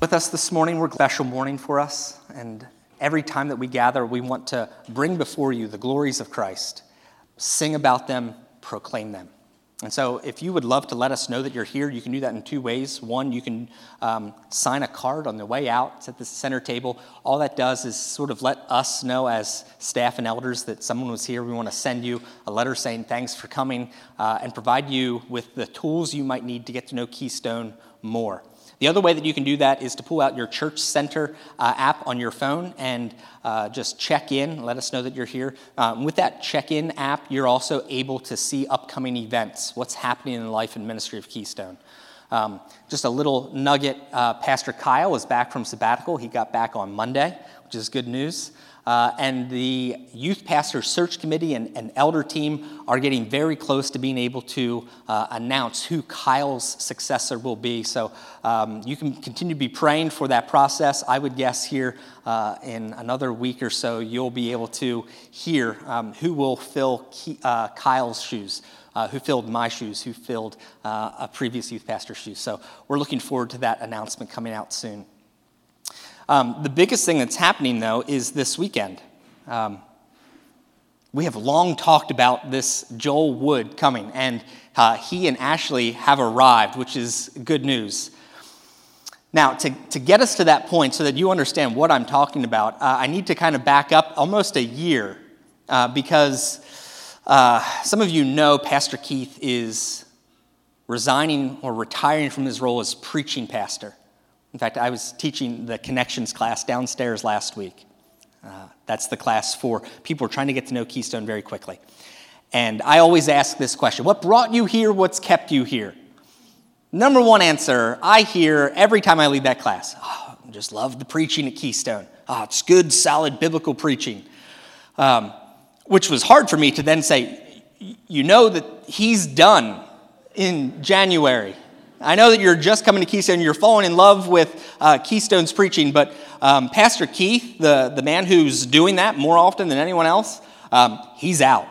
with us this morning. We're a special morning for us, and every time that we gather, we want to bring before you the glories of Christ, sing about them, proclaim them. And so, if you would love to let us know that you're here, you can do that in two ways. One, you can um, sign a card on the way out, it's at the center table. All that does is sort of let us know, as staff and elders, that someone was here. We want to send you a letter saying thanks for coming uh, and provide you with the tools you might need to get to know Keystone more. The other way that you can do that is to pull out your Church Center uh, app on your phone and uh, just check in, let us know that you're here. Um, with that check in app, you're also able to see upcoming events, what's happening in the life and ministry of Keystone. Um, just a little nugget uh, Pastor Kyle is back from sabbatical. He got back on Monday, which is good news. Uh, and the youth pastor search committee and, and, elder team are getting very close to being able to uh, announce who Kyle's successor will be. So um, you can continue to be praying for that process. I would guess here uh, in another week or so, you'll be able to hear um, who will fill Key, uh, Kyle's shoes. Uh, who filled my shoes, who filled uh, a previous youth pastor's shoes. So we're looking forward to that announcement coming out soon. Um, the biggest thing that's happening, though, is this weekend. Um, we have long talked about this Joel Wood coming, and uh, he and Ashley have arrived, which is good news. Now, to, to get us to that point so that you understand what I'm talking about, uh, I need to kind of back up almost a year uh, because uh, some of you know Pastor Keith is resigning or retiring from his role as preaching pastor. In fact, I was teaching the connections class downstairs last week. Uh, that's the class for people who are trying to get to know Keystone very quickly. And I always ask this question What brought you here? What's kept you here? Number one answer I hear every time I lead that class oh, I just love the preaching at Keystone. Oh, it's good, solid biblical preaching. Um, which was hard for me to then say, You know that he's done in January. I know that you're just coming to Keystone, and you're falling in love with uh, Keystone's preaching, but um, Pastor Keith, the, the man who's doing that more often than anyone else, um, he's out.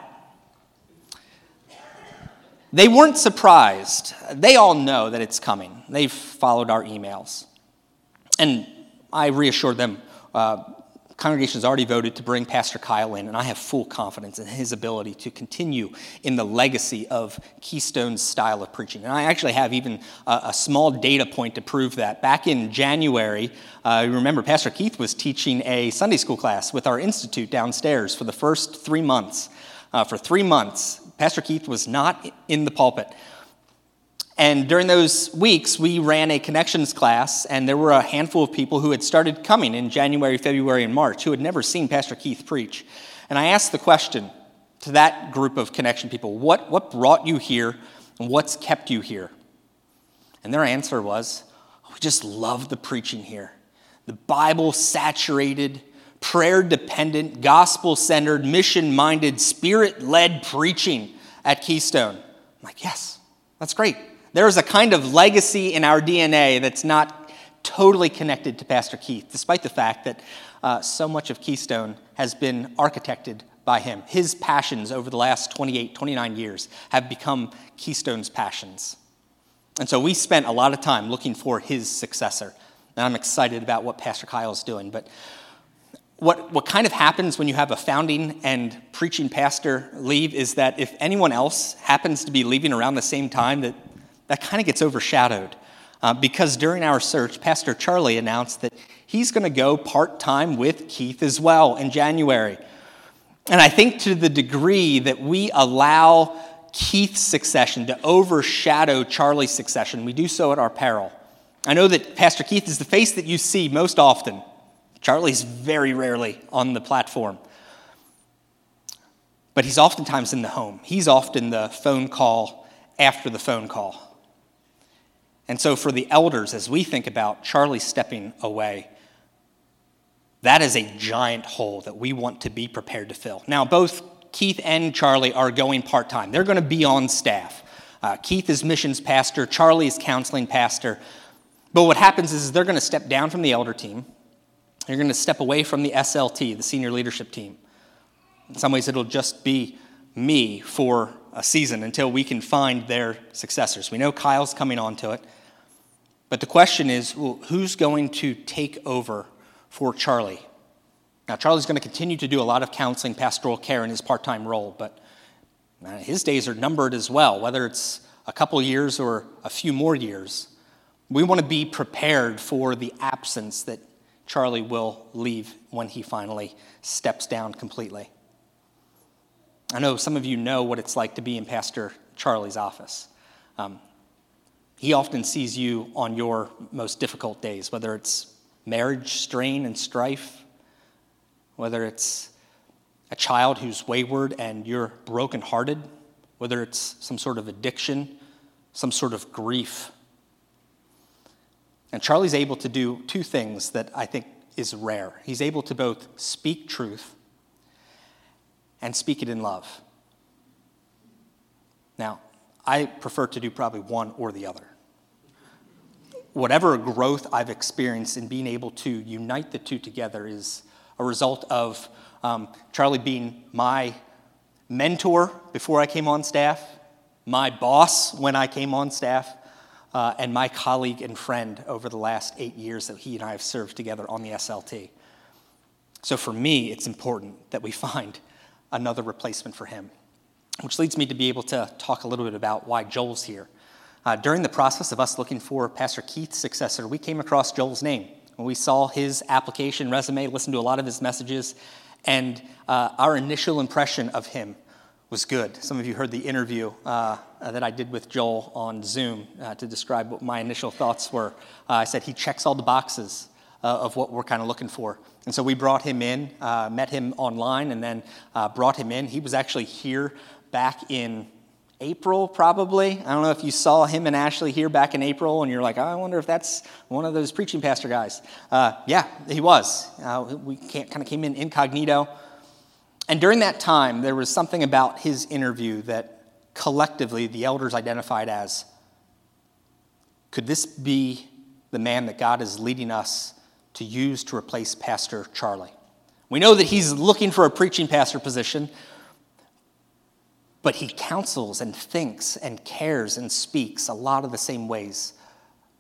They weren't surprised. They all know that it's coming. They've followed our emails. And I reassured them uh, congregation has already voted to bring Pastor Kyle in, and I have full confidence in his ability to continue in the legacy of Keystone's style of preaching. And I actually have even a, a small data point to prove that. Back in January, uh, remember, Pastor Keith was teaching a Sunday school class with our institute downstairs for the first three months. Uh, for three months, Pastor Keith was not in the pulpit. And during those weeks, we ran a connections class, and there were a handful of people who had started coming in January, February, and March who had never seen Pastor Keith preach. And I asked the question to that group of connection people what, what brought you here, and what's kept you here? And their answer was, oh, We just love the preaching here. The Bible saturated, prayer dependent, gospel centered, mission minded, spirit led preaching at Keystone. I'm like, Yes, that's great. There is a kind of legacy in our DNA that's not totally connected to Pastor Keith, despite the fact that uh, so much of Keystone has been architected by him. His passions over the last 28, 29 years have become Keystone's passions. And so we spent a lot of time looking for his successor. And I'm excited about what Pastor Kyle is doing. But what, what kind of happens when you have a founding and preaching pastor leave is that if anyone else happens to be leaving around the same time that that kind of gets overshadowed uh, because during our search, Pastor Charlie announced that he's going to go part time with Keith as well in January. And I think to the degree that we allow Keith's succession to overshadow Charlie's succession, we do so at our peril. I know that Pastor Keith is the face that you see most often. Charlie's very rarely on the platform. But he's oftentimes in the home. He's often the phone call after the phone call. And so, for the elders, as we think about Charlie stepping away, that is a giant hole that we want to be prepared to fill. Now, both Keith and Charlie are going part time, they're going to be on staff. Uh, Keith is missions pastor, Charlie is counseling pastor. But what happens is they're going to step down from the elder team, they're going to step away from the SLT, the senior leadership team. In some ways, it'll just be me for a season until we can find their successors. We know Kyle's coming on to it. But the question is well, who's going to take over for Charlie? Now, Charlie's going to continue to do a lot of counseling, pastoral care in his part time role, but uh, his days are numbered as well, whether it's a couple years or a few more years. We want to be prepared for the absence that Charlie will leave when he finally steps down completely. I know some of you know what it's like to be in Pastor Charlie's office. Um, he often sees you on your most difficult days, whether it's marriage strain and strife, whether it's a child who's wayward and you're brokenhearted, whether it's some sort of addiction, some sort of grief. And Charlie's able to do two things that I think is rare. He's able to both speak truth and speak it in love. Now, I prefer to do probably one or the other. Whatever growth I've experienced in being able to unite the two together is a result of um, Charlie being my mentor before I came on staff, my boss when I came on staff, uh, and my colleague and friend over the last eight years that he and I have served together on the SLT. So for me, it's important that we find another replacement for him which leads me to be able to talk a little bit about why Joel's here. Uh, during the process of us looking for Pastor Keith's successor, we came across Joel's name. We saw his application resume, listened to a lot of his messages, and uh, our initial impression of him was good. Some of you heard the interview uh, that I did with Joel on Zoom uh, to describe what my initial thoughts were. Uh, I said he checks all the boxes uh, of what we're kind of looking for. And so we brought him in, met him online, and then brought him in. He was actually here back in April, probably. I don't know if you saw him and Ashley here back in April and you're like, oh, I wonder if that's one of those preaching pastor guys. Uh, yeah, he was. Uh, we kind of came in incognito. And during that time, there was something about his interview that collectively the elders identified as could this be the man that God is leading us to use to replace Pastor Charlie? We know that he's looking for a preaching pastor position but he counsels and thinks and cares and speaks a lot of the same ways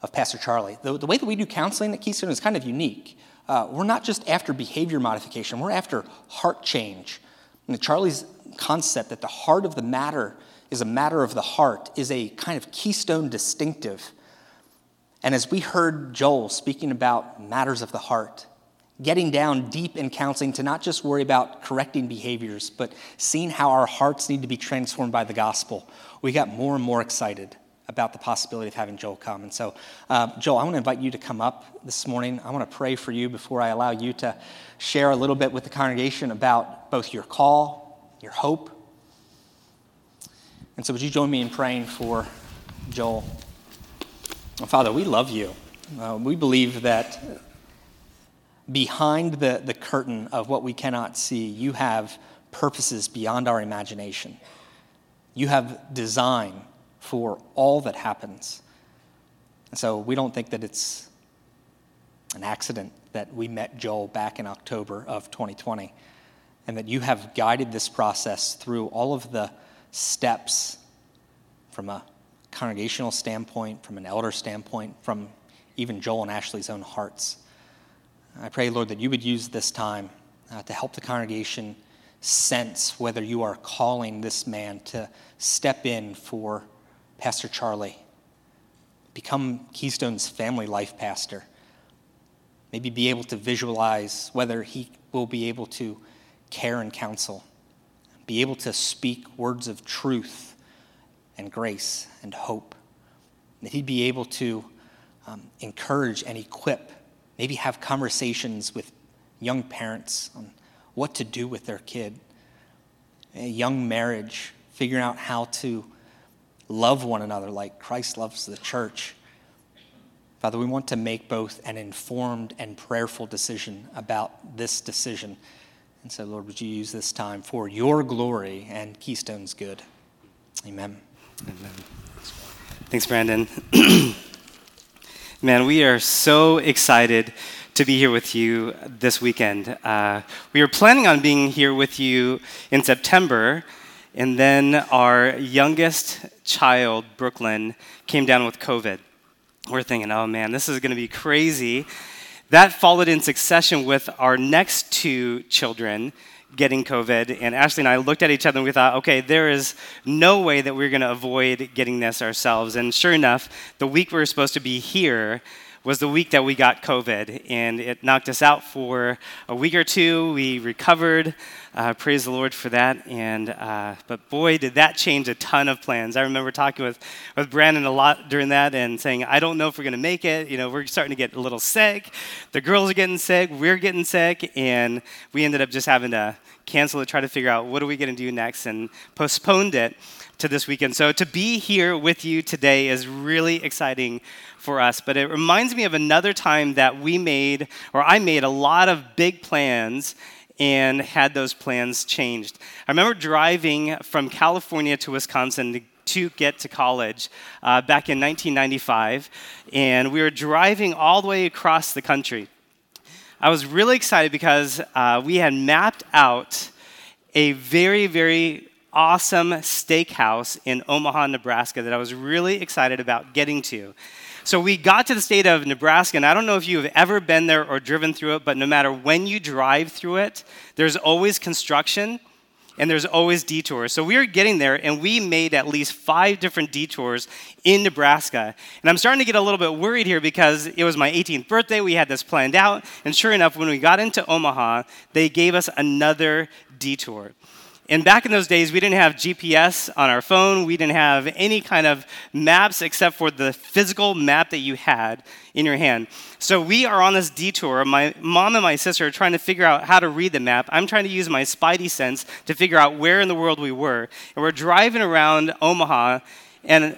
of Pastor Charlie. The, the way that we do counseling at Keystone is kind of unique. Uh, we're not just after behavior modification, we're after heart change. And Charlie's concept that the heart of the matter is a matter of the heart is a kind of keystone distinctive. And as we heard Joel speaking about matters of the heart, getting down deep in counseling to not just worry about correcting behaviors, but seeing how our hearts need to be transformed by the gospel, we got more and more excited about the possibility of having Joel come. And so, uh, Joel, I want to invite you to come up this morning. I want to pray for you before I allow you to share a little bit with the congregation about both your call, your hope. And so, would you join me in praying for Joel? Father, we love you. Uh, we believe that behind the, the curtain of what we cannot see, you have purposes beyond our imagination. You have design for all that happens. And so we don't think that it's an accident that we met Joel back in October of 2020 and that you have guided this process through all of the steps from a congregational standpoint, from an elder standpoint, from even Joel and Ashley's own hearts. I pray, Lord, that you would use this time uh, to help the congregation sense whether you are calling this man to step in for Pastor Charlie, become Keystone's family life pastor, maybe be able to visualize whether he will be able to care and counsel, be able to speak words of truth and grace and hope, that he'd be able to um, encourage and equip Maybe have conversations with young parents on what to do with their kid. A young marriage, figuring out how to love one another like Christ loves the church. Father, we want to make both an informed and prayerful decision about this decision. And so, Lord, would you use this time for your glory and Keystone's good? Amen. Amen. Thanks, Brandon. Man, we are so excited to be here with you this weekend. Uh, we were planning on being here with you in September, and then our youngest child, Brooklyn, came down with COVID. we're thinking, oh man, this is going to be crazy. That followed in succession with our next two children getting COVID. And Ashley and I looked at each other and we thought, okay, there is no way that we're going to avoid getting this ourselves. And sure enough, the week we were supposed to be here, was the week that we got COVID, and it knocked us out for a week or two. We recovered. Uh, praise the Lord for that. And uh, but boy, did that change a ton of plans. I remember talking with with Brandon a lot during that and saying, I don't know if we're going to make it. You know, we're starting to get a little sick. The girls are getting sick. We're getting sick, and we ended up just having to cancel it, try to figure out what are we to do next, and postponed it to this weekend. So to be here with you today is really exciting for us. But it reminds me of another time that we made, or I made, a lot of big plans and had those plans changed. I remember driving from California to Wisconsin to get to college uh, back in 1995, and we were driving all the way across the country. I was really excited because uh, we had mapped out a very, very awesome steakhouse in Omaha, Nebraska that I was really excited about getting to. So we got to the state of Nebraska, and I don't know if you have ever been there or driven through it, but no matter when you drive through it, there's always construction and there's always detours. So we were getting there, and we made at least five different detours in Nebraska. And I'm starting to get a little bit worried here because it was my 18th birthday. We had this planned out, and sure enough, when we got into Omaha, they gave us another detour. And back in those days, we didn't have GPS on our phone. We didn't have any kind of maps except for the physical map that you had in your hand. So we are on this detour. My mom and my sister are trying to figure out how to read the map. I'm trying to use my spidey sense to figure out where in the world we were. And we're driving around Omaha, and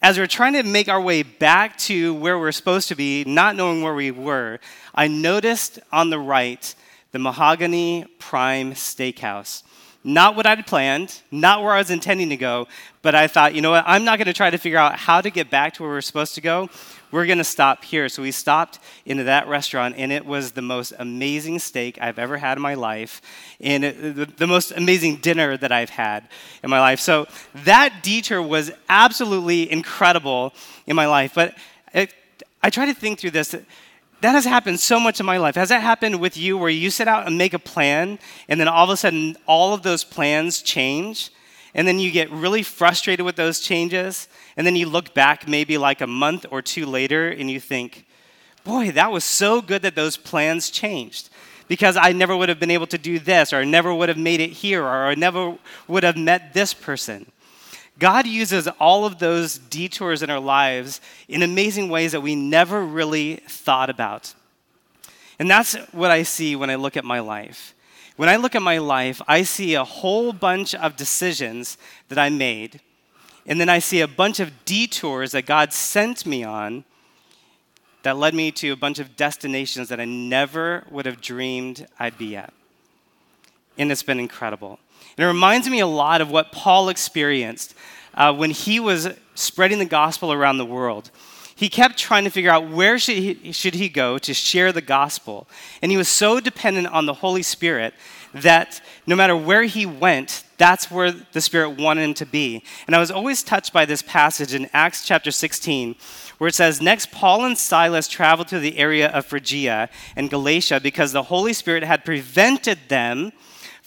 as we're trying to make our way back to where we're supposed to be, not knowing where we were, I noticed on the right the Mahogany Prime Steakhouse. Not what I'd planned, not where I was intending to go, but I thought, you know what, I'm not going to try to figure out how to get back to where we're supposed to go. We're going to stop here. So we stopped into that restaurant, and it was the most amazing steak I've ever had in my life, and it, the, the most amazing dinner that I've had in my life. So that detour was absolutely incredible in my life. But it, I try to think through this that has happened so much in my life. Has that happened with you where you set out and make a plan, and then all of a sudden all of those plans change? And then you get really frustrated with those changes, and then you look back maybe like a month or two later and you think, boy, that was so good that those plans changed because I never would have been able to do this, or I never would have made it here, or I never would have met this person. God uses all of those detours in our lives in amazing ways that we never really thought about. And that's what I see when I look at my life. When I look at my life, I see a whole bunch of decisions that I made, and then I see a bunch of detours that God sent me on that led me to a bunch of destinations that I never would have dreamed I'd be at. And it's been incredible. And it reminds me a lot of what Paul experienced uh, when he was spreading the gospel around the world. He kept trying to figure out where should he, should he go to share the gospel. And he was so dependent on the Holy Spirit that no matter where he went, that's where the Spirit wanted him to be. And I was always touched by this passage in Acts chapter 16, where it says, Next, Paul and Silas traveled to the area of Phrygia and Galatia because the Holy Spirit had prevented them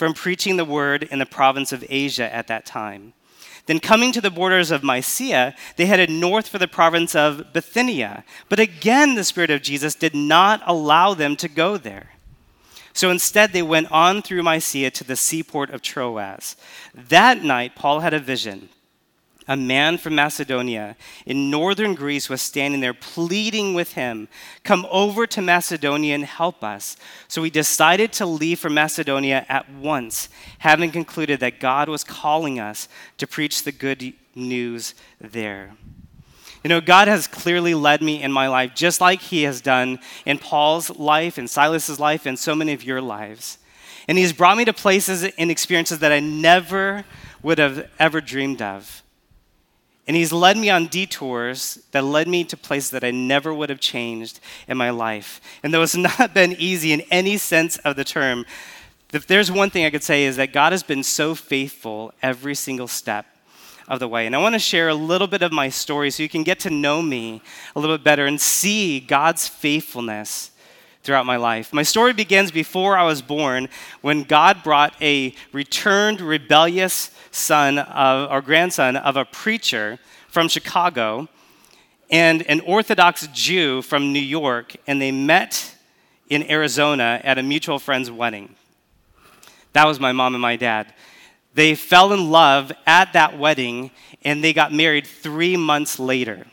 from preaching the word in the province of Asia at that time. Then, coming to the borders of Mysia, they headed north for the province of Bithynia. But again, the Spirit of Jesus did not allow them to go there. So instead, they went on through Mysia to the seaport of Troas. That night, Paul had a vision a man from Macedonia in northern Greece was standing there pleading with him, Come over to Macedonia and help us. So we decided to leave for Macedonia at once, having concluded that God was calling us to preach the good news there. You know, God has clearly led me in my life, just like He has done in Paul's life, in Silas's life, and so many of your lives. And He's brought me to places and experiences that I never would have ever dreamed of. And he's led me on detours that led me to places that I never would have changed in my life. And though it's not been easy in any sense of the term, if there's one thing I could say is that God has been so faithful every single step of the way. And I want to share a little bit of my story so you can get to know me a little bit better and see God's faithfulness throughout my life. My story begins before I was born when God brought a returned rebellious son of, or grandson of a preacher from Chicago and an Orthodox Jew from New York, and they met in Arizona at a mutual friend's wedding. That was my mom and my dad. They fell in love at that wedding, and they got married three months later.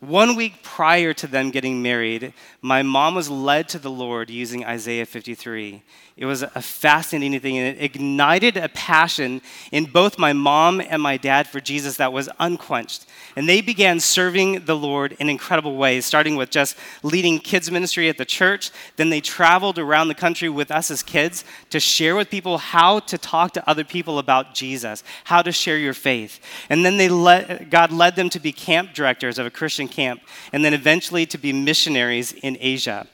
One week prior to them getting married, my mom was led to the Lord using Isaiah 53. It was a fascinating thing, and it ignited a passion in both my mom and my dad for Jesus that was unquenched. And they began serving the Lord in incredible ways, starting with just leading kids' ministry at the church. Then they traveled around the country with us as kids to share with people how to talk to other people about Jesus, how to share your faith. And then they let, God led them to be camp directors of a Christian camp, and then eventually to be missionaries in Asia.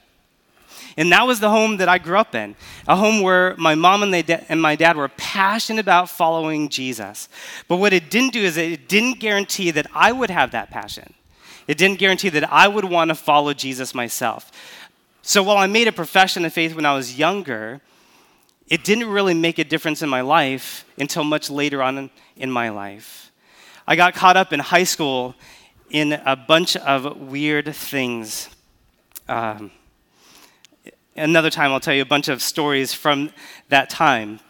And that was the home that I grew up in, a home where my mom and, and my dad were passionate about following Jesus. But what it didn't do is it didn't guarantee that I would have that passion. It didn't guarantee that I would want to follow Jesus myself. So while I made a profession of faith when I was younger, it didn't really make a difference in my life until much later on in my life. I got caught up in high school in a bunch of weird things. Um, another time I'll tell you a bunch of stories from that time.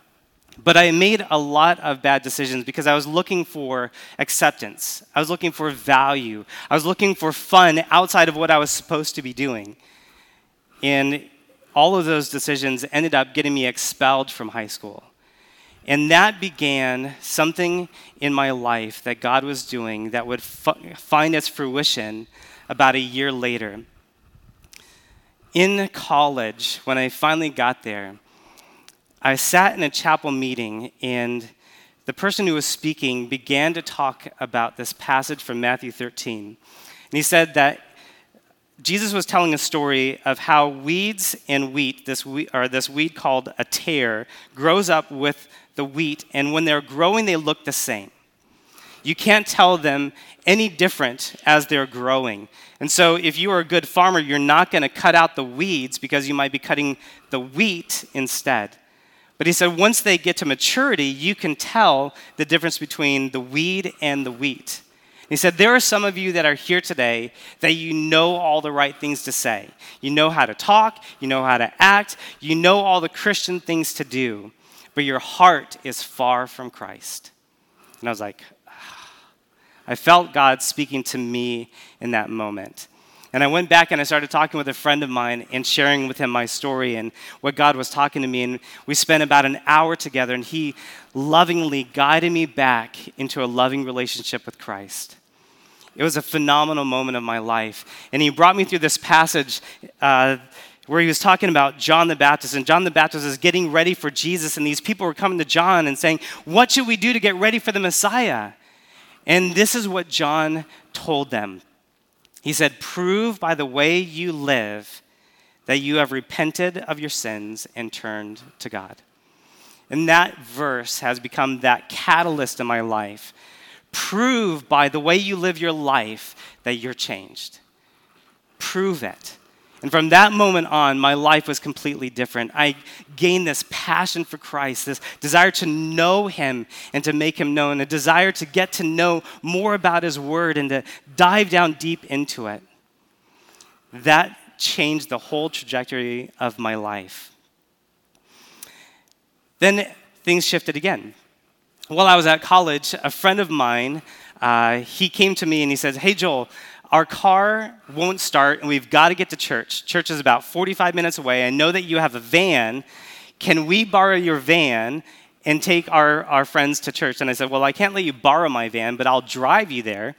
But I made a lot of bad decisions because I was looking for acceptance. I was looking for value. I was looking for fun outside of what I was supposed to be doing. And all of those decisions ended up getting me expelled from high school. And that began something in my life that God was doing that would f- find its fruition about a year later in college, when I finally got there, I sat in a chapel meeting and the person who was speaking began to talk about this passage from Matthew 13. And he said that Jesus was telling a story of how weeds and wheat, this wheat, or this weed called a tare, grows up with the wheat, and when they're growing, they look the same. You can't tell them any different as they're growing. And so, if you are a good farmer, you're not going to cut out the weeds because you might be cutting the wheat instead. But he said, once they get to maturity, you can tell the difference between the weed and the wheat. He said, There are some of you that are here today that you know all the right things to say. You know how to talk, you know how to act, you know all the Christian things to do, but your heart is far from Christ. And I was like, I felt God speaking to me in that moment. And I went back and I started talking with a friend of mine and sharing with him my story and what God was talking to me. And we spent about an hour together, and he lovingly guided me back into a loving relationship with Christ. It was a phenomenal moment of my life. And he brought me through this passage uh, where he was talking about John the Baptist. And John the Baptist is getting ready for Jesus. And these people were coming to John and saying, What should we do to get ready for the Messiah? And this is what John told them. He said, Prove by the way you live that you have repented of your sins and turned to God. And that verse has become that catalyst in my life. Prove by the way you live your life that you're changed. Prove it. And from that moment on, my life was completely different. I gained this passion for Christ, this desire to know Him and to make Him known, a desire to get to know more about His Word and to dive down deep into it. That changed the whole trajectory of my life. Then things shifted again. While I was at college, a friend of mine, uh, he came to me and he said, Hey, Joel, our car won't start and we've got to get to church. Church is about 45 minutes away. I know that you have a van. Can we borrow your van and take our, our friends to church? And I said, Well, I can't let you borrow my van, but I'll drive you there,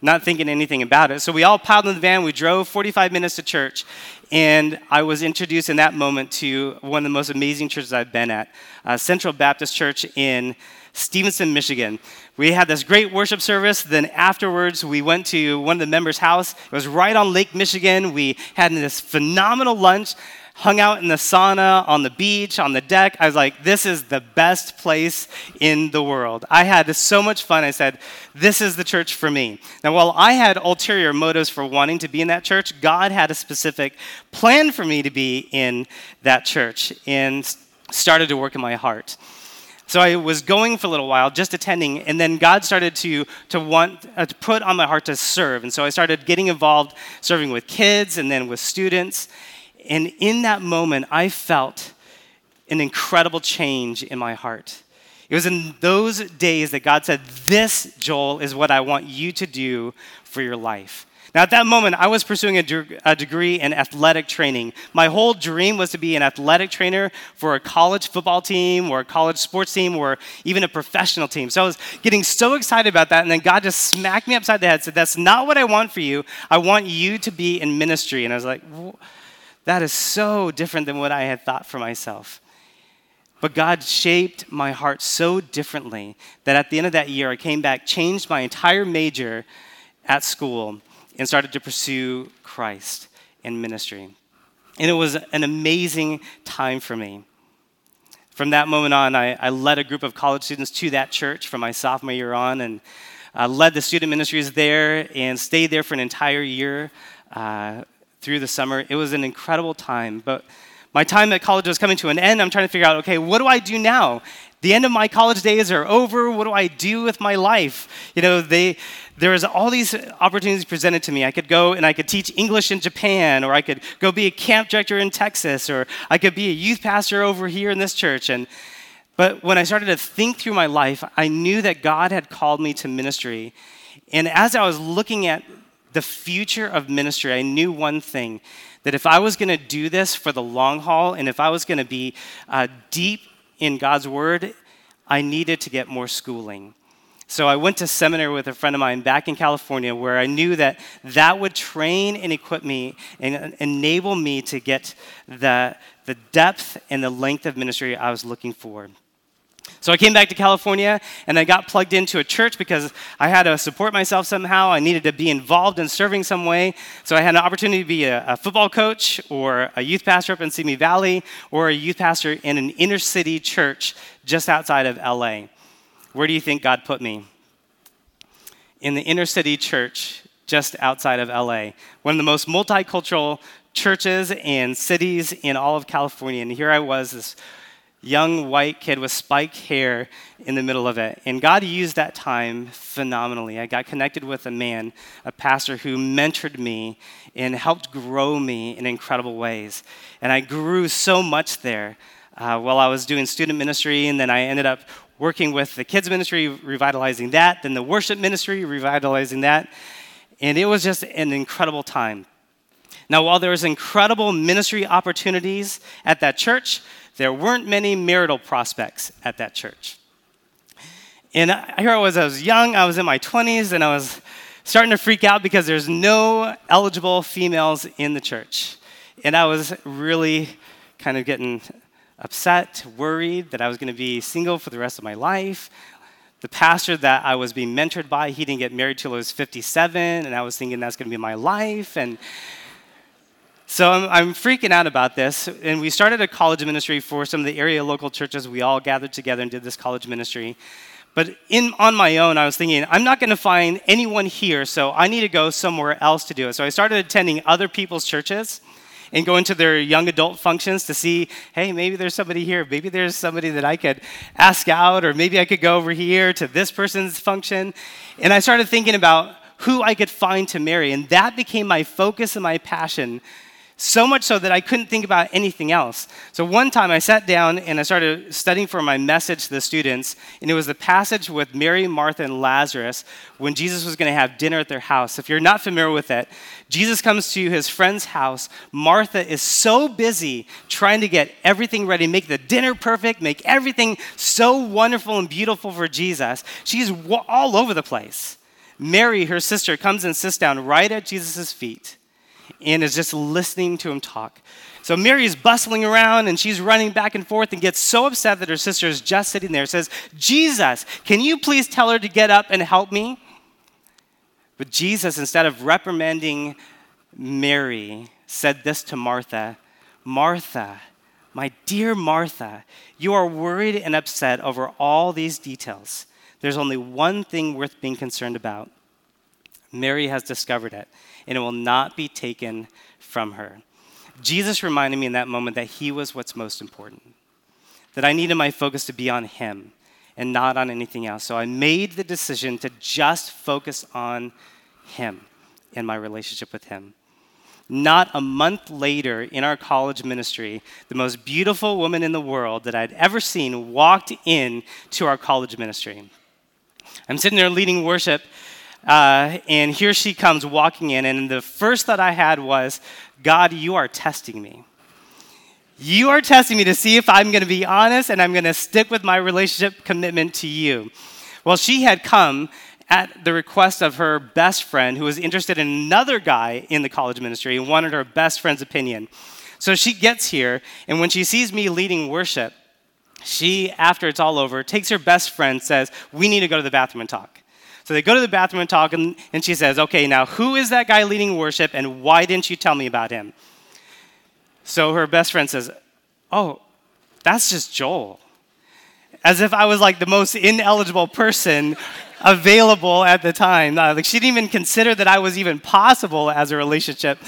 not thinking anything about it. So we all piled in the van. We drove 45 minutes to church. And I was introduced in that moment to one of the most amazing churches I've been at, uh, Central Baptist Church in Stevenson, Michigan. We had this great worship service. Then afterwards, we went to one of the members' house. It was right on Lake Michigan. We had this phenomenal lunch. hung out in the sauna, on the beach, on the deck. I was like, this is the best place in the world. I had so much fun. I said, this is the church for me. Now, while I had ulterior motives for wanting to be in that church, God had a specific plan for me to be in that church and started to work in my heart. So I was going for a little while, just attending, and then God started to, to want uh, to put on my heart to serve. And so I started getting involved, serving with kids and then with students. And in that moment, I felt an incredible change in my heart. It was in those days that God said, This, Joel, is what I want you to do for your life. Now, at that moment, I was pursuing a, de- a, degree in athletic training. My whole dream was to be an athletic trainer for a college football team or a college sports team or even a professional team. So I was getting so excited about that. And then God just smacked me upside the head and said, That's not what I want for you. I want you to be in ministry. And I was like, That is so different than what I had thought for myself. But God shaped my heart so differently that at the end of that year, I came back, changed my entire major at school, and started to pursue Christ in ministry. And it was an amazing time for me. From that moment on, I, I led a group of college students to that church from my sophomore year on and uh, led the student ministries there and stayed there for an entire year uh, through the summer. It was an incredible time. But my time at college was coming to an end. I'm trying to figure out okay, what do I do now? The end of my college days are over. What do I do with my life? You know, they, there was all these opportunities presented to me. I could go and I could teach English in Japan, or I could go be a camp director in Texas, or I could be a youth pastor over here in this church. And but when I started to think through my life, I knew that God had called me to ministry. And as I was looking at the future of ministry, I knew one thing that if I was going to do this for the long haul, and if I was going to be uh, deep in God's Word, I needed to get more schooling. So I went to seminary with a friend of mine back in California where I knew that that would train and equip me and enable me to get the, the depth and the length of ministry I was looking for. So I came back to California and I got plugged into a church because I had to support myself somehow. I needed to be involved in serving some way. So I had an opportunity to be a, a football coach or a youth pastor up in Simi Valley or a youth pastor in an inner city church just outside of LA. Where do you think God put me? In the inner city church just outside of LA, one of the most multicultural churches and cities in all of California. And here I was, this young white kid with spiked hair in the middle of it. And God used that time phenomenally. I got connected with a man, a pastor who mentored me and helped grow me in incredible ways. And I grew so much there uh, while I was doing student ministry, and then I ended up working with the kids ministry, revitalizing that, then the worship ministry, revitalizing that. And it was just an incredible time. Now, while there was incredible ministry opportunities at that church, there weren't many marital prospects at that church. And here I was, I was young, I was in my 20s, and I was starting to freak out because there's no eligible females in the church. And I was really kind of getting upset, worried that I was going to be single for the rest of my life. The pastor that I was being mentored by, he didn't get married till I was 57, and I was thinking that's going to be my life. And so I'm, I'm, freaking out about this. And we started a college ministry for some of the area local churches. We all gathered together and did this college ministry. But in, on my own, I was thinking, I'm not going to find anyone here, so I need to go somewhere else to do it. So I started attending other people's churches and going to their young adult functions to see, hey, maybe there's somebody here. Maybe there's somebody that I could ask out, or maybe I could go over here to this person's function. And I started thinking about who I could find to marry. And that became my focus and my passion so much so that I couldn't think about anything else. So one time I sat down and I started studying for my message to the students, and it was the passage with Mary, Martha, and Lazarus when Jesus was going to have dinner at their house. If you're not familiar with it, Jesus comes to his friend's house. Martha is so busy trying to get everything ready, make the dinner perfect, make everything so wonderful and beautiful for Jesus. She's all over the place. Mary, her sister, comes and sits down right at Jesus' feet and is just listening to him talk. So Mary is bustling around and she's running back and forth and gets so upset that her sister is just sitting there. Says, Jesus, can you please tell her to get up and help me? But Jesus, instead of reprimanding Mary, said this to Martha Martha, my dear Martha, you are worried and upset over all these details. There's only one thing worth being concerned about. Mary has discovered it, and it will not be taken from her. Jesus reminded me in that moment that he was what's most important, that I needed my focus to be on him and not on anything else. So I made the decision to just focus on him and my relationship with him. Not a month later in our college ministry, the most beautiful woman in the world that I'd ever seen walked in to our college ministry. I'm sitting there leading worship, uh, and here she comes walking in, and the first thought I had was, God, you are testing me. You are testing me to see if I'm going to be honest and I'm going to stick with my relationship commitment to you. Well, she had come at the request of her best friend who was interested in another guy in the college ministry and wanted her best friend's opinion. So she gets here, and when she sees me leading worship, she, after it's all over, takes her best friend, says, We need to go to the bathroom and talk. So they go to the bathroom and talk, and, and she says, Okay, now who is that guy leading worship, and why didn't you tell me about him? So her best friend says, Oh, that's just Joel. As if I was like the most ineligible person available at the time. Uh, like she didn't even consider that I was even possible as a relationship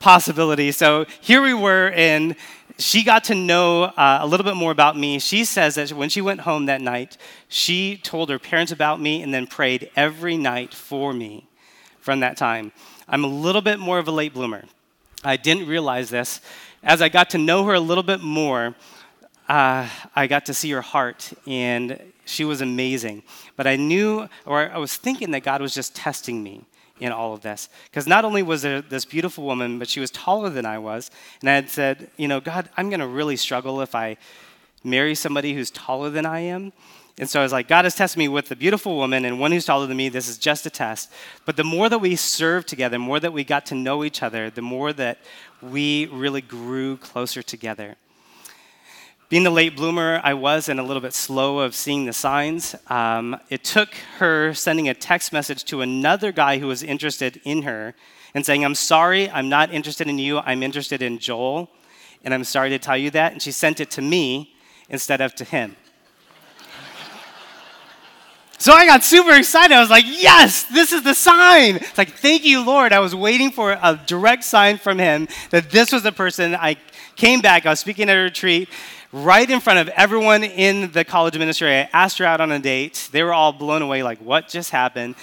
possibility. So here we were, and she got to know uh, a little bit more about me. She says that when she went home that night, she told her parents about me and then prayed every night for me from that time. I'm a little bit more of a late bloomer. I didn't realize this. As I got to know her a little bit more, uh, I got to see her heart, and she was amazing. But I knew, or I was thinking that God was just testing me in all of this. Because not only was there this beautiful woman, but she was taller than I was. And I had said, you know, God, I'm going to really struggle if I marry somebody who's taller than I am. And so I was like, God has tested me with a beautiful woman and one who's taller than me. This is just a test. But the more that we served together, the more that we got to know each other, the more that we really grew closer together. Being the late bloomer I was and a little bit slow of seeing the signs, um, it took her sending a text message to another guy who was interested in her and saying, I'm sorry, I'm not interested in you, I'm interested in Joel, and I'm sorry to tell you that. And she sent it to me instead of to him. So I got super excited. I was like, yes, this is the sign. It's like, thank you, Lord. I was waiting for a direct sign from him that this was the person. I came back, I was speaking at a retreat right in front of everyone in the college ministry. I asked her out on a date. They were all blown away, like, what just happened?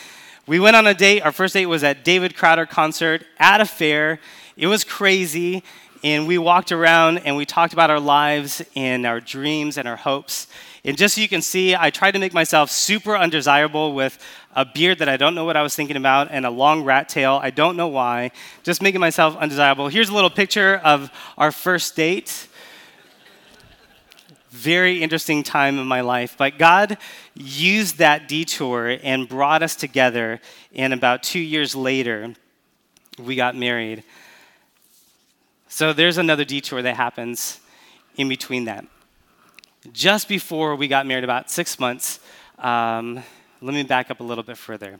We went on a date. Our first date was at David Crowder concert at a fair. It was crazy. And we walked around and we talked about our lives and our dreams and our hopes. And just so you can see, I tried to make myself super undesirable with a beard that I don't know what I was thinking about and a long rat tail. I don't know why. Just making myself undesirable. Here's a little picture of our first date. Very interesting time in my life. But God used that detour and brought us together. And about two years later, we got married. So there's another detour that happens in between that just before we got married, about six months, um, let me back up a little bit further.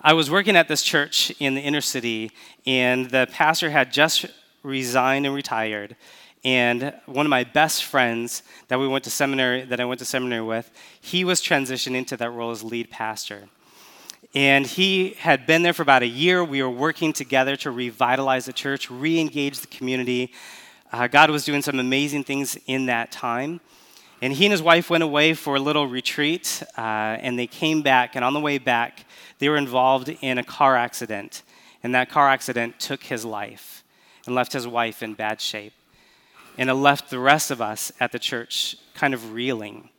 I was working at this church in the inner city, and the pastor had just resigned and retired. And one of my best friends that we went to seminary, that I went to seminary with, he was transitioning into that role as lead pastor. And he had been there for about a year. We were working together to revitalize the church, re engage the community, uh, God was doing some amazing things in that time. And he and his wife went away for a little retreat, uh, and they came back. And on the way back, they were involved in a car accident. And that car accident took his life and left his wife in bad shape. And it left the rest of us at the church kind of reeling,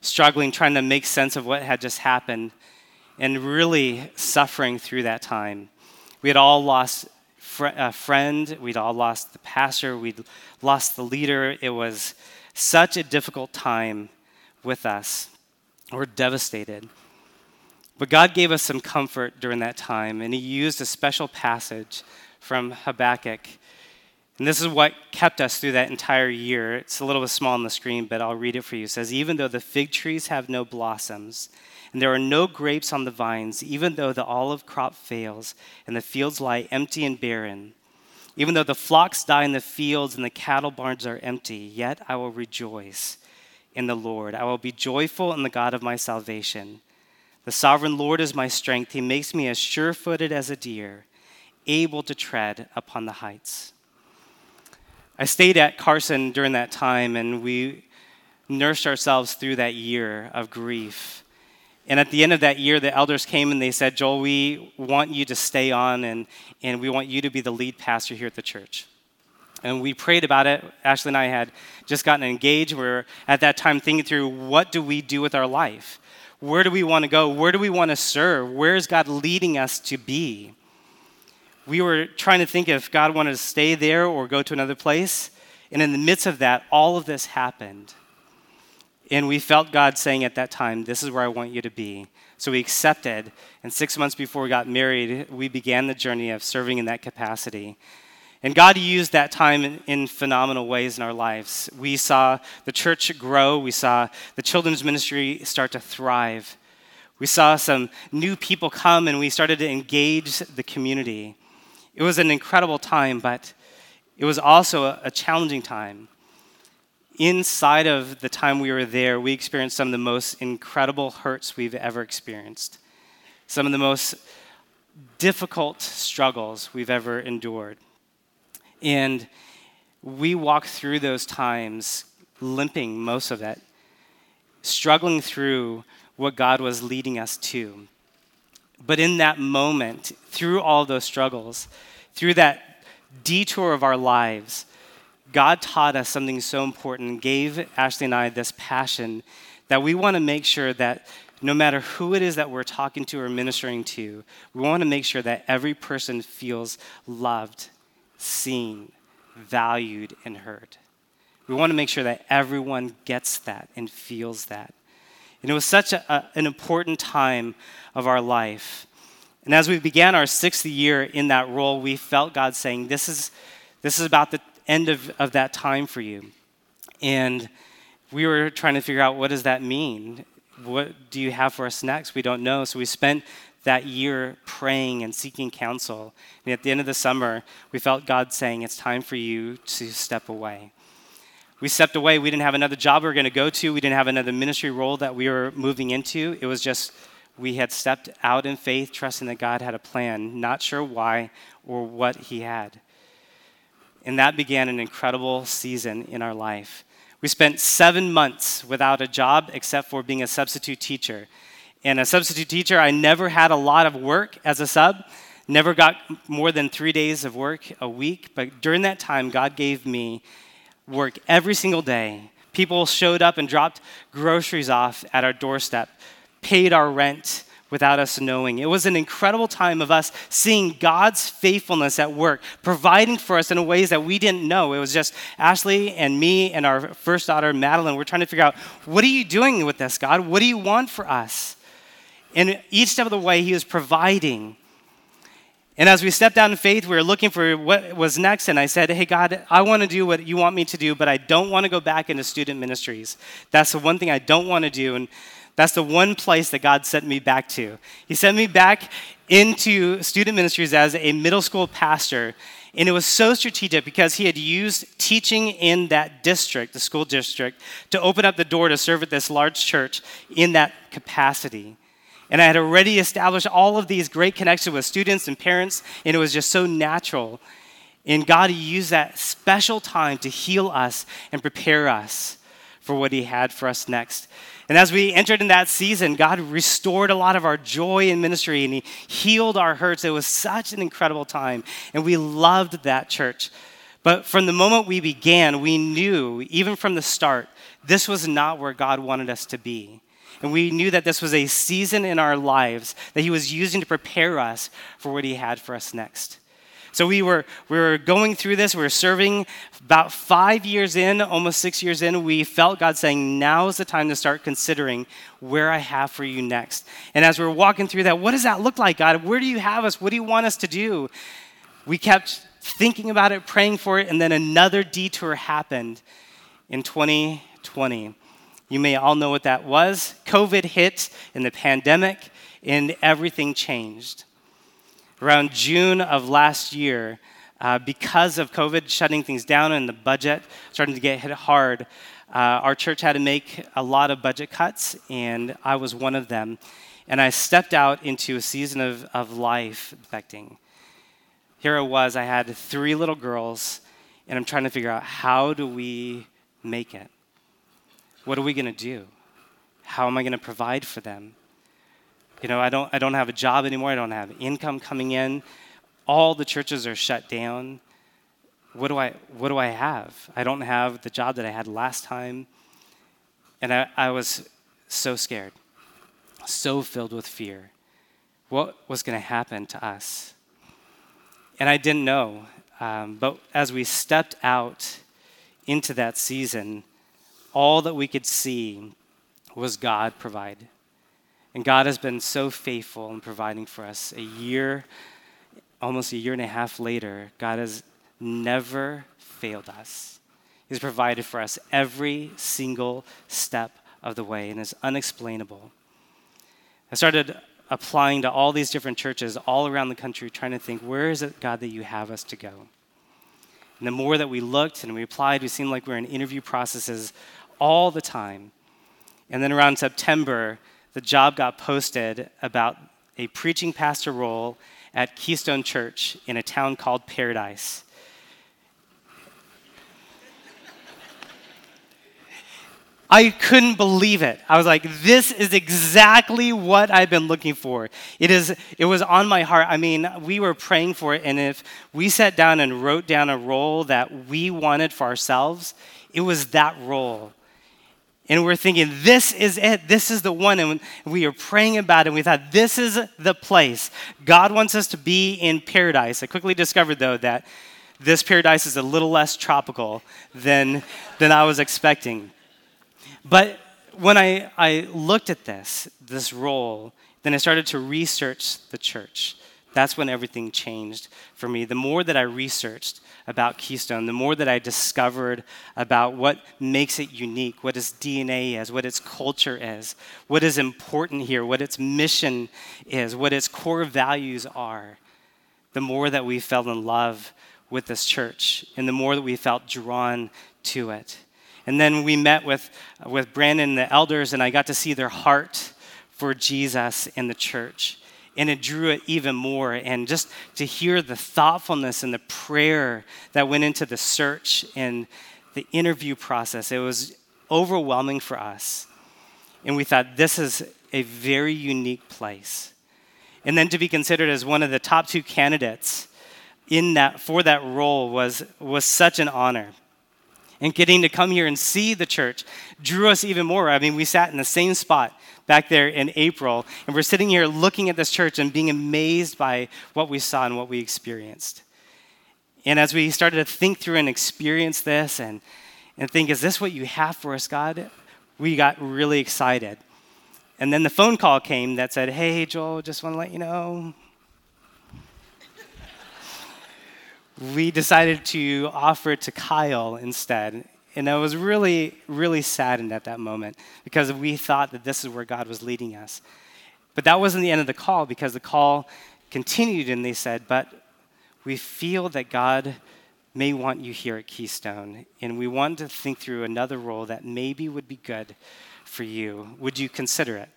struggling, trying to make sense of what had just happened, and really suffering through that time. We had all lost fr- a friend, we'd all lost the pastor, we'd lost the leader. It was such a difficult time with us. We're devastated. But God gave us some comfort during that time, and He used a special passage from Habakkuk. And this is what kept us through that entire year. It's a little bit small on the screen, but I'll read it for you. It says, Even though the fig trees have no blossoms, and there are no grapes on the vines, even though the olive crop fails and the fields lie empty and barren. Even though the flocks die in the fields and the cattle barns are empty, yet I will rejoice in the Lord. I will be joyful in the God of my salvation. The sovereign Lord is my strength. He makes me as sure footed as a deer, able to tread upon the heights. I stayed at Carson during that time, and we nursed ourselves through that year of grief. And at the end of that year, the elders came and they said, Joel, we want you to stay on and, and we want you to be the lead pastor here at the church. And we prayed about it. Ashley and I had just gotten engaged. We are at that time thinking through what do we do with our life? Where do we want to go? Where do we want to serve? Where is God leading us to be? We were trying to think if God wanted to stay there or go to another place. And in the midst of that, all of this happened. And we felt God saying at that time, This is where I want you to be. So we accepted. And six months before we got married, we began the journey of serving in that capacity. And God used that time in, phenomenal ways in our lives. We saw the church grow, we saw the children's ministry start to thrive. We saw some new people come and we started to engage the community. It was an incredible time, but it was also a, challenging time. Inside of the time we were there, we experienced some of the most incredible hurts we've ever experienced, some of the most difficult struggles we've ever endured. And we walked through those times limping most of it, struggling through what God was leading us to. But in that moment, through all those struggles, through that detour of our lives, God taught us something so important, gave Ashley and I this passion that we want to make sure that no matter who it is that we're talking to or ministering to, we want to make sure that every person feels loved seen, valued, and heard. We want to make sure that everyone gets that and feels that. And it was such a, a, an important time of our life. And as we began our sixth year in that role, we felt God saying, This is, this is about the end of, of that time for you. And we were trying to figure out what does that mean? What do you have for us next? We don't know. So we spent that year praying and seeking counsel. And at the end of the summer, we felt God saying, It's time for you to step away. We stepped away. We didn't have another job we were going to go to, we didn't have another ministry role that we were moving into. It was just we had stepped out in faith, trusting that God had a plan, not sure why or what He had. And that began an incredible season in our life. We spent seven months without a job except for being a substitute teacher. And a substitute teacher, I never had a lot of work as a sub, never got more than three days of work a week. But during that time, God gave me work every single day. People showed up and dropped groceries off at our doorstep, paid our rent without us knowing. It was an incredible time of us seeing God's faithfulness at work, providing for us in ways that we didn't know. It was just Ashley and me and our first daughter, Madeline. We're trying to figure out what are you doing with this, God? What do you want for us? And each step of the way, He was providing. And as we stepped out in faith, we were looking for what was next. And I said, Hey, God, I want to do what you want me to do, but I don't want to go back into student ministries. That's the one thing I don't want to do. And that's the one place that God sent me back to. He sent me back into student ministries as a middle school pastor. And it was so strategic because he had used teaching in that district, the school district, to open up the door to serve at this large church in that capacity. And I had already established all of these great connections with students and parents, and it was just so natural. And God used that special time to heal us and prepare us for what He had for us next. And as we entered in that season, God restored a lot of our joy in ministry and He healed our hurts. It was such an incredible time, and we loved that church. But from the moment we began, we knew, even from the start, this was not where God wanted us to be. And we knew that this was a season in our lives that He was using to prepare us for what He had for us next. So we were, we were going through this, we were serving about five years in, almost six years in, we felt God saying, Now is the time to start considering where I have for you next. And as we were walking through that, what does that look like, God? Where do you have us? What do you want us to do? We kept thinking about it, praying for it, and then another detour happened in 2020. You may all know what that was. COVID hit in the pandemic, and everything changed. Around June of last year, Uh, because of COVID shutting things down and the budget starting to get hit hard, uh, our church had to make a lot of budget cuts, and I was one of them. And I stepped out into a season of, of life expecting. Here I was, I had three little girls, and I'm trying to figure out how do we make it? What are we going to do? How am I going to provide for them? You know, I don't, I don't have a job anymore. I don't have income coming in. All the churches are shut down. What do I, what do I have? I don't have the job that I had last time. And I, I was so scared, so filled with fear. What was going to happen to us? And I didn't know. Um, but as we stepped out into that season, all that we could see was God provide. And God has been so faithful in providing for us. A year, almost a year and a half later, God has never failed us. He's provided for us every single step of the way and is unexplainable. I started applying to all these different churches all around the country, trying to think, where is it, God, that you have us to go? And the more that we looked and we applied, we seemed like we were in interview processes all the time. And then around September, the job got posted about a preaching pastor role at Keystone Church in a town called Paradise. I couldn't believe it. I was like, this is exactly what I've been looking for. It, is, it was on my heart. I mean, we were praying for it, and if we sat down and wrote down a role that we wanted for ourselves, it was that role. And we're thinking, this is it. This is the one. And we are praying about it. And we thought, this is the place. God wants us to be in paradise. I quickly discovered, though, that this paradise is a little less tropical than, than I was expecting. But when I, I looked at this, this role, then I started to research the church. That's when everything changed for me. The more that I researched about Keystone, the more that I discovered about what makes it unique, what its DNA is, what its culture is, what is important here, what its mission is, what its core values are, the more that we fell in love with this church and the more that we felt drawn to it. And then we met with, with Brandon and the elders, and I got to see their heart for Jesus in the church. And it drew it even more. And just to hear the thoughtfulness and the prayer that went into the search and the interview process, it was overwhelming for us. And we thought, this is a very unique place. And then to be considered as one of the top two candidates in that, for that role was, was such an honor and getting to come here and see the church drew us even more. I mean, we sat in the same spot back there in April, and we're sitting here looking at this church and being amazed by what we saw and what we experienced. And as we started to think through and experience this and, and think, is this what you have for us, God? We got really excited. And then the phone call came that said, hey, Joel, just want to let you know we decided to offer it to Kyle instead. And I was really, really saddened at that moment because we thought that this is where God was leading us. But that wasn't the end of the call because the call continued and they said, But we feel that God may want you here at Keystone, and we want to think through another role that maybe would be good for you. Would you consider it?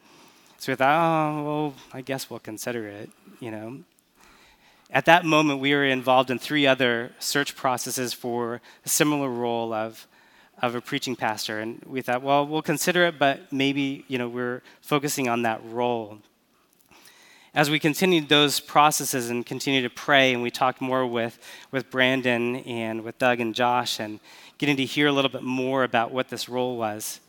So we thought, oh, well, I guess we'll consider it, you know. At that moment, we were involved in three other search processes for a similar role of, of a preaching pastor. And we thought, well, we'll consider it, but maybe you know, we're focusing on that role. As we continued those processes and continued to pray, and we talked more with, with Brandon and with Doug and Josh, and getting to hear a little bit more about what this role was,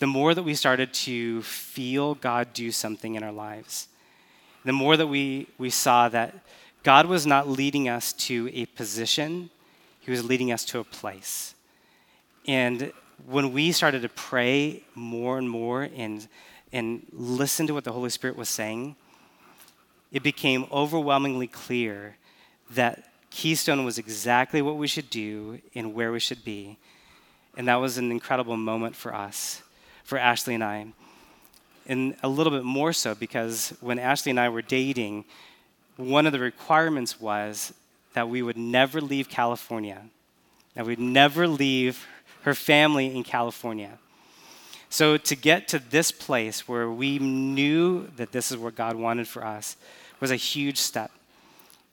the more that we started to feel God do something in our lives, the more that we, we saw that God was not leading us to a position, He was leading us to a place. And when we started to pray more and more and, and listen to what the Holy Spirit was saying, it became overwhelmingly clear that Keystone was exactly what we should do and where we should be. And that was an incredible moment for us, for Ashley and I. And a little bit more so because when Ashley and I were dating, one of the requirements was that we would never leave California, that we'd never leave her family in California. So, to get to this place where we knew that this is what God wanted for us was a huge step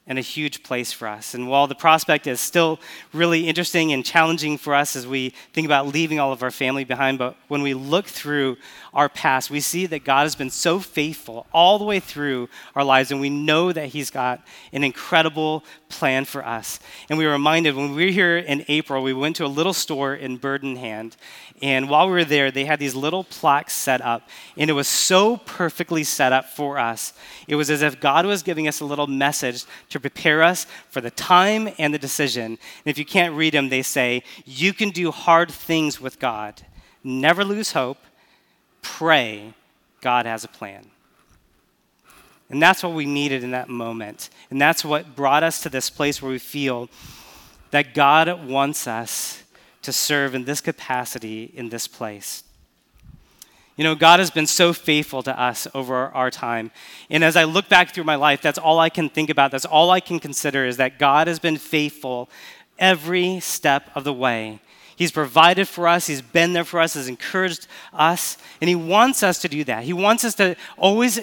and a huge place for us. And while the prospect is still really interesting and challenging for us as we think about leaving all of our family behind, but when we look through our past, we see that God has been so faithful all the way through our lives, and we know that He's got an incredible plan for us. And we were reminded when we were here in April, we went to a little store in Hand, and while we were there, they had these little plaques set up, and it was so perfectly set up for us. It was as if God was giving us a little message to prepare us for the time and the decision. And if you can't read them, they say, You can do hard things with God. Never lose hope. Pray. God has a plan. And that's what we needed in that moment. And that's what brought us to this place where we feel that God wants us to serve in this capacity in this place. You know, God has been so faithful to us over our time. And as I look back through my life, that's all I can think about. That's all I can consider is that God has been faithful every step of the way. He's provided for us, He's been there for us, has encouraged us, and He wants us to do that. He wants us to always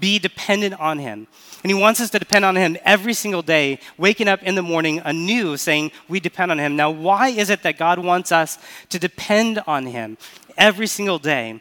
be dependent on Him. And He wants us to depend on Him every single day, waking up in the morning anew, saying, We depend on Him. Now, why is it that God wants us to depend on Him every single day?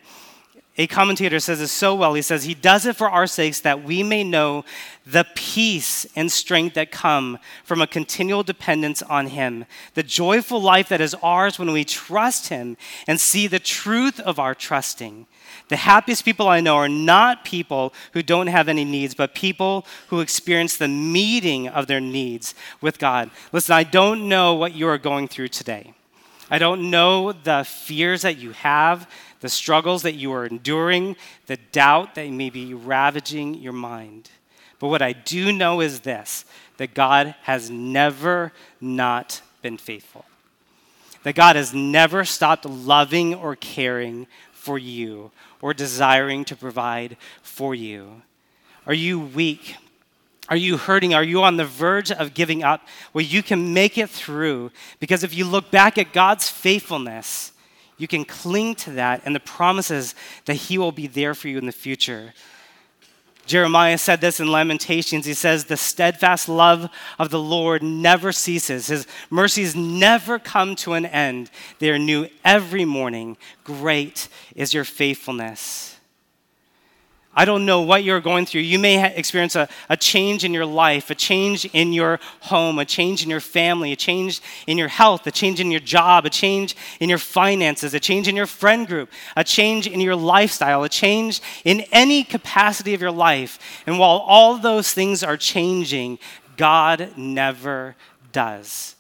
A commentator says this so well. He says, He does it for our sakes that we may know the peace and strength that come from a continual dependence on Him, the joyful life that is ours when we trust Him and see the truth of our trusting. The happiest people I know are not people who don't have any needs, but people who experience the meeting of their needs with God. Listen, I don't know what you are going through today. I don't know the fears that you have, the struggles that you are enduring, the doubt that may be ravaging your mind. But what I do know is this that God has never not been faithful. That God has never stopped loving or caring for you or desiring to provide for you? Are you weak? Are you hurting? Are you on the verge of giving up? Well, you can make it through because if you look back at God's faithfulness, you can cling to that and the promises that He will be there for you in the future. Jeremiah said this in Lamentations. He says, The steadfast love of the Lord never ceases. His mercies never come to an end. They are new every morning. Great is your faithfulness. I don't know what you're going through. You may experience a, a change in your life, a change in your home, a change in your family, a change in your health, a change in your job, a change in your finances, a change in your friend group, a change in your lifestyle, a change in any capacity of your life. And while all those things are changing, God never does.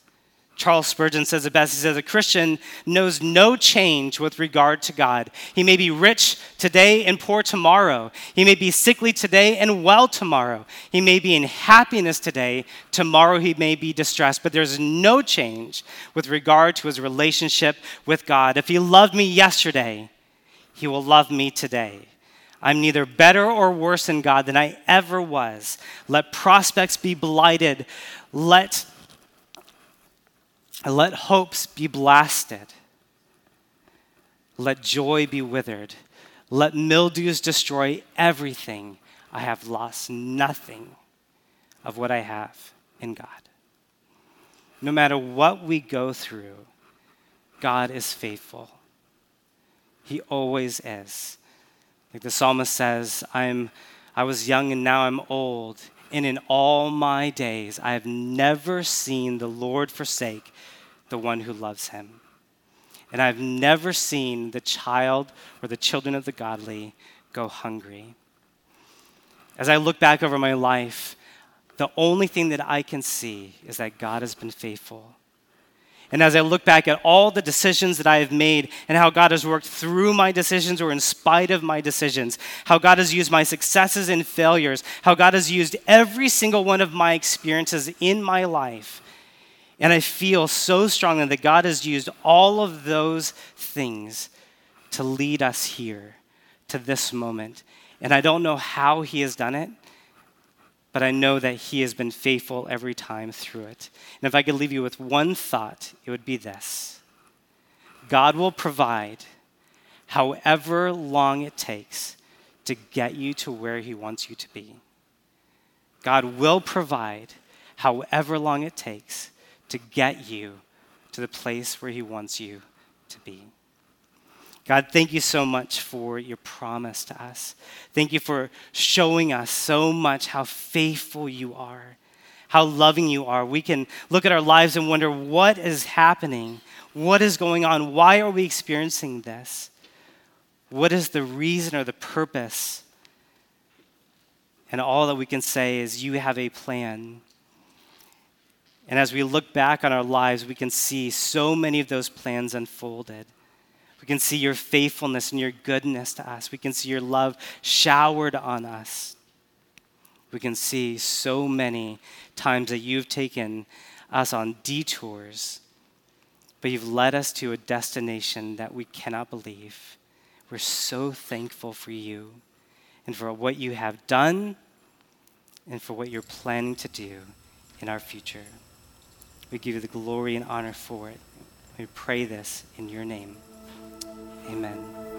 Charles Spurgeon says it best. He says, A Christian knows no change with regard to God. He may be rich today and poor tomorrow. He may be sickly today and well tomorrow. He may be in happiness today. Tomorrow he may be distressed. But there's no change with regard to his relationship with God. If he loved me yesterday, he will love me today. I'm neither better or worse in God than I ever was. Let prospects be blighted. Let let hopes be blasted. Let joy be withered. Let mildews destroy everything. I have lost nothing of what I have in God. No matter what we go through, God is faithful. He always is. Like the psalmist says, I'm, I was young and now I'm old, and in all my days I have never seen the Lord forsake the one who loves him. And I've never seen the child or the children of the godly go hungry. As I look back over my life, the only thing that I can see is that God has been faithful. And as I look back at all the decisions that I have made and how God has worked through my decisions or in spite of my decisions, how God has used my successes and failures, how God has used every single one of my experiences in my life, and I feel so strongly that God has used all of those things to lead us here to this moment. And I don't know how He has done it, but I know that He has been faithful every time through it. And if I could leave you with one thought, it would be this God will provide however long it takes to get you to where He wants you to be. God will provide however long it takes to get you to the place where He wants you to be. God, thank you so much for your promise to us. Thank you for showing us so much how faithful you are, how loving you are. We can look at our lives and wonder what is happening, what is going on, why are we experiencing this? What is the reason or the purpose? And all that we can say is, You have a plan. And as we look back on our lives, we can see so many of those plans unfolded. We can see your faithfulness and your goodness to us. We can see your love showered on us. We can see so many times that you've taken us on detours, but you've led us to a destination that we cannot believe. We're so thankful for you and for what you have done and for what you're planning to do in our future. We give you the glory and honor for it. We pray this in your name. Amen.